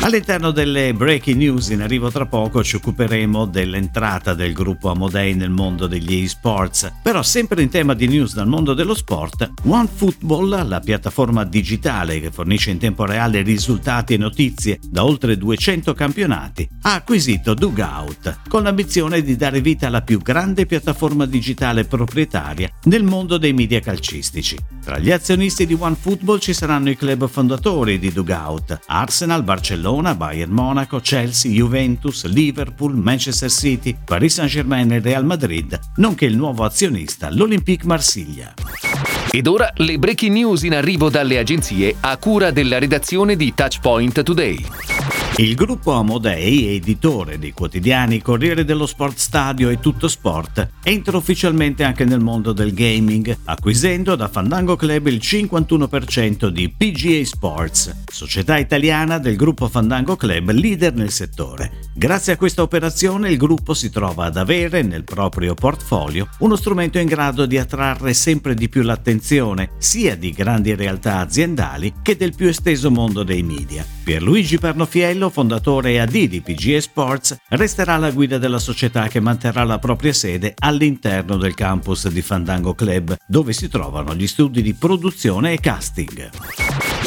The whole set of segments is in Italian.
All'interno delle breaking news in arrivo tra poco ci occuperemo dell'entrata del gruppo Amodei nel mondo degli eSports, però sempre in tema di news dal mondo dello sport, OneFootball, la piattaforma digitale che fornisce in tempo reale risultati e notizie da oltre 200 campionati, ha acquisito Dugout con l'ambizione di dare vita alla più grande piattaforma digitale proprietaria nel mondo dei media calcistici. Tra gli azionisti di OneFootball ci saranno i club fondatori di Dugout, Arsenal, Barcellona, Bayern Monaco, Chelsea, Juventus, Liverpool, Manchester City, Paris Saint-Germain e Real Madrid, nonché il nuovo azionista, l'Olympique Marsiglia. Ed ora le breaking news in arrivo dalle agenzie a cura della redazione di Touchpoint Today. Il gruppo Amodei, editore dei quotidiani Corriere dello Sport Stadio e Tutto Sport, entra ufficialmente anche nel mondo del gaming, acquisendo da Fandango Club il 51% di PGA Sports, società italiana del gruppo Fandango Club leader nel settore. Grazie a questa operazione il gruppo si trova ad avere nel proprio portfolio uno strumento in grado di attrarre sempre di più l'attenzione sia di grandi realtà aziendali che del più esteso mondo dei media. Pierluigi Pernofiello fondatore AD di PGA Sports, resterà alla guida della società che manterrà la propria sede all'interno del campus di Fandango Club, dove si trovano gli studi di produzione e casting.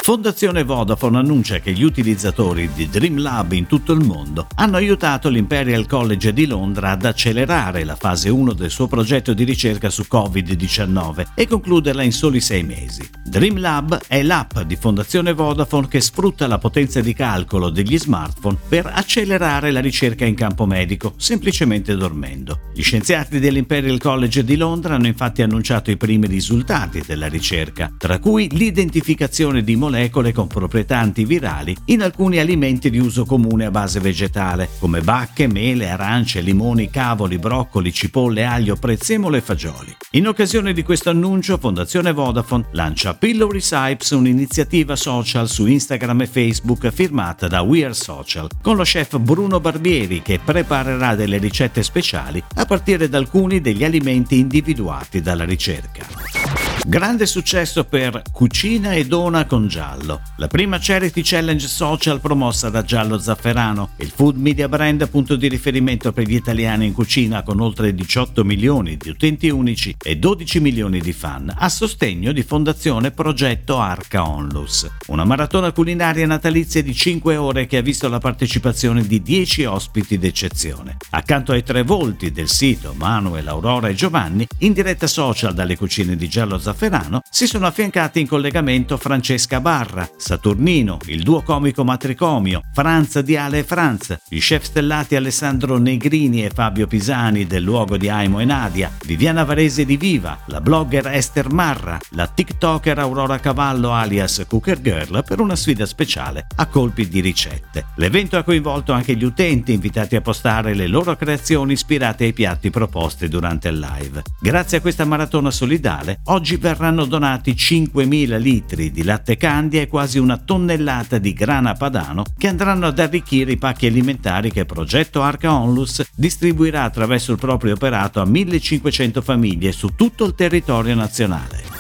Fondazione Vodafone annuncia che gli utilizzatori di Dreamlab in tutto il mondo hanno aiutato l'Imperial College di Londra ad accelerare la fase 1 del suo progetto di ricerca su Covid-19 e concluderla in soli sei mesi. Dreamlab è l'app di Fondazione Vodafone che sfrutta la potenza di calcolo degli smartphone per accelerare la ricerca in campo medico, semplicemente dormendo. Gli scienziati dell'Imperial College di Londra hanno infatti annunciato i primi risultati della ricerca, tra cui l'identificazione di molecole con proprietà antivirali in alcuni alimenti di uso comune a base vegetale, come bacche, mele, arance, limoni, cavoli, broccoli, cipolle, aglio, prezzemolo e fagioli. In occasione di questo annuncio, Fondazione Vodafone lancia Pillow Recipes, un'iniziativa social su Instagram e Facebook firmata da We're Social, con lo chef Bruno Barbieri che preparerà delle ricette speciali a partire da alcuni degli alimenti individuati dalla ricerca. Grande successo per Cucina e Dona con Giallo, la prima charity challenge social promossa da Giallo Zafferano, il food media brand punto di riferimento per gli italiani in cucina con oltre 18 milioni di utenti unici e 12 milioni di fan, a sostegno di Fondazione Progetto Arca Onlus, una maratona culinaria natalizia di 5 ore che ha visto la partecipazione di 10 ospiti d'eccezione. Accanto ai tre volti del sito Manuel, Aurora e Giovanni, in diretta social dalle cucine di Giallo Zafferano, Zafferano, si sono affiancati in collegamento Francesca Barra, Saturnino, il duo comico Matricomio, Franz di Ale e Franz, gli chef stellati Alessandro Negrini e Fabio Pisani del luogo di Aimo e Nadia, Viviana Varese di Viva, la blogger Esther Marra, la TikToker Aurora Cavallo alias Cooker Girl per una sfida speciale a colpi di ricette. L'evento ha coinvolto anche gli utenti invitati a postare le loro creazioni ispirate ai piatti proposti durante il live. Grazie a questa maratona solidale, oggi verranno donati 5.000 litri di latte candia e quasi una tonnellata di grana padano che andranno ad arricchire i pacchi alimentari che Progetto Arca Onlus distribuirà attraverso il proprio operato a 1.500 famiglie su tutto il territorio nazionale.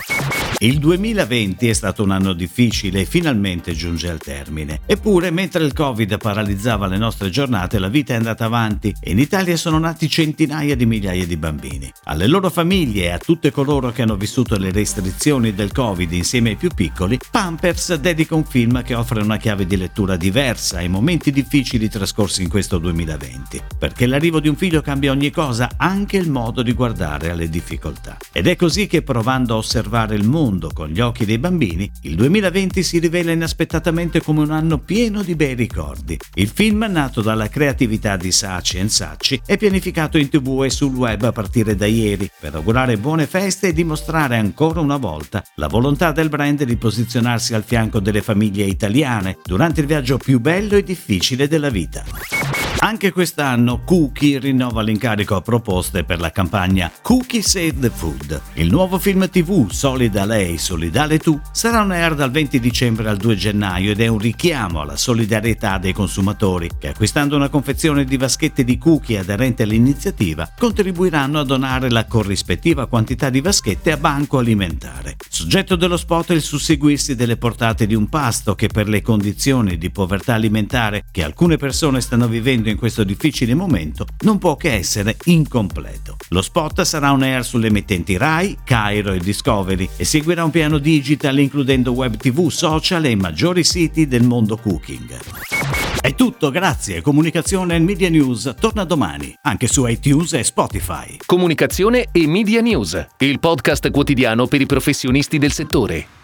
Il 2020 è stato un anno difficile e finalmente giunge al termine. Eppure, mentre il Covid paralizzava le nostre giornate, la vita è andata avanti e in Italia sono nati centinaia di migliaia di bambini. Alle loro famiglie e a tutte coloro che hanno vissuto le restrizioni del Covid insieme ai più piccoli, Pampers dedica un film che offre una chiave di lettura diversa ai momenti difficili trascorsi in questo 2020. Perché l'arrivo di un figlio cambia ogni cosa, anche il modo di guardare alle difficoltà. Ed è così che provando a osservare il mondo, mondo con gli occhi dei bambini, il 2020 si rivela inaspettatamente come un anno pieno di bei ricordi. Il film, nato dalla creatività di Saci e Sacci, è pianificato in tv e sul web a partire da ieri per augurare buone feste e dimostrare ancora una volta la volontà del brand di posizionarsi al fianco delle famiglie italiane durante il viaggio più bello e difficile della vita. Anche quest'anno Cookie rinnova l'incarico a proposte per la campagna Cookie Save the Food. Il nuovo film TV Solida lei, solidale tu sarà on air dal 20 dicembre al 2 gennaio ed è un richiamo alla solidarietà dei consumatori che acquistando una confezione di vaschette di cookie aderente all'iniziativa contribuiranno a donare la corrispettiva quantità di vaschette a banco alimentare. Soggetto dello spot è il susseguirsi delle portate di un pasto che per le condizioni di povertà alimentare che alcune persone stanno vivendo in questo difficile momento non può che essere incompleto. Lo spot sarà on air sulle emittenti Rai, Cairo e Discovery e seguirà un piano digital includendo web tv, social e maggiori siti del mondo cooking. È tutto, grazie. Comunicazione e Media News torna domani, anche su iTunes e Spotify. Comunicazione e Media News, il podcast quotidiano per i professionisti del settore.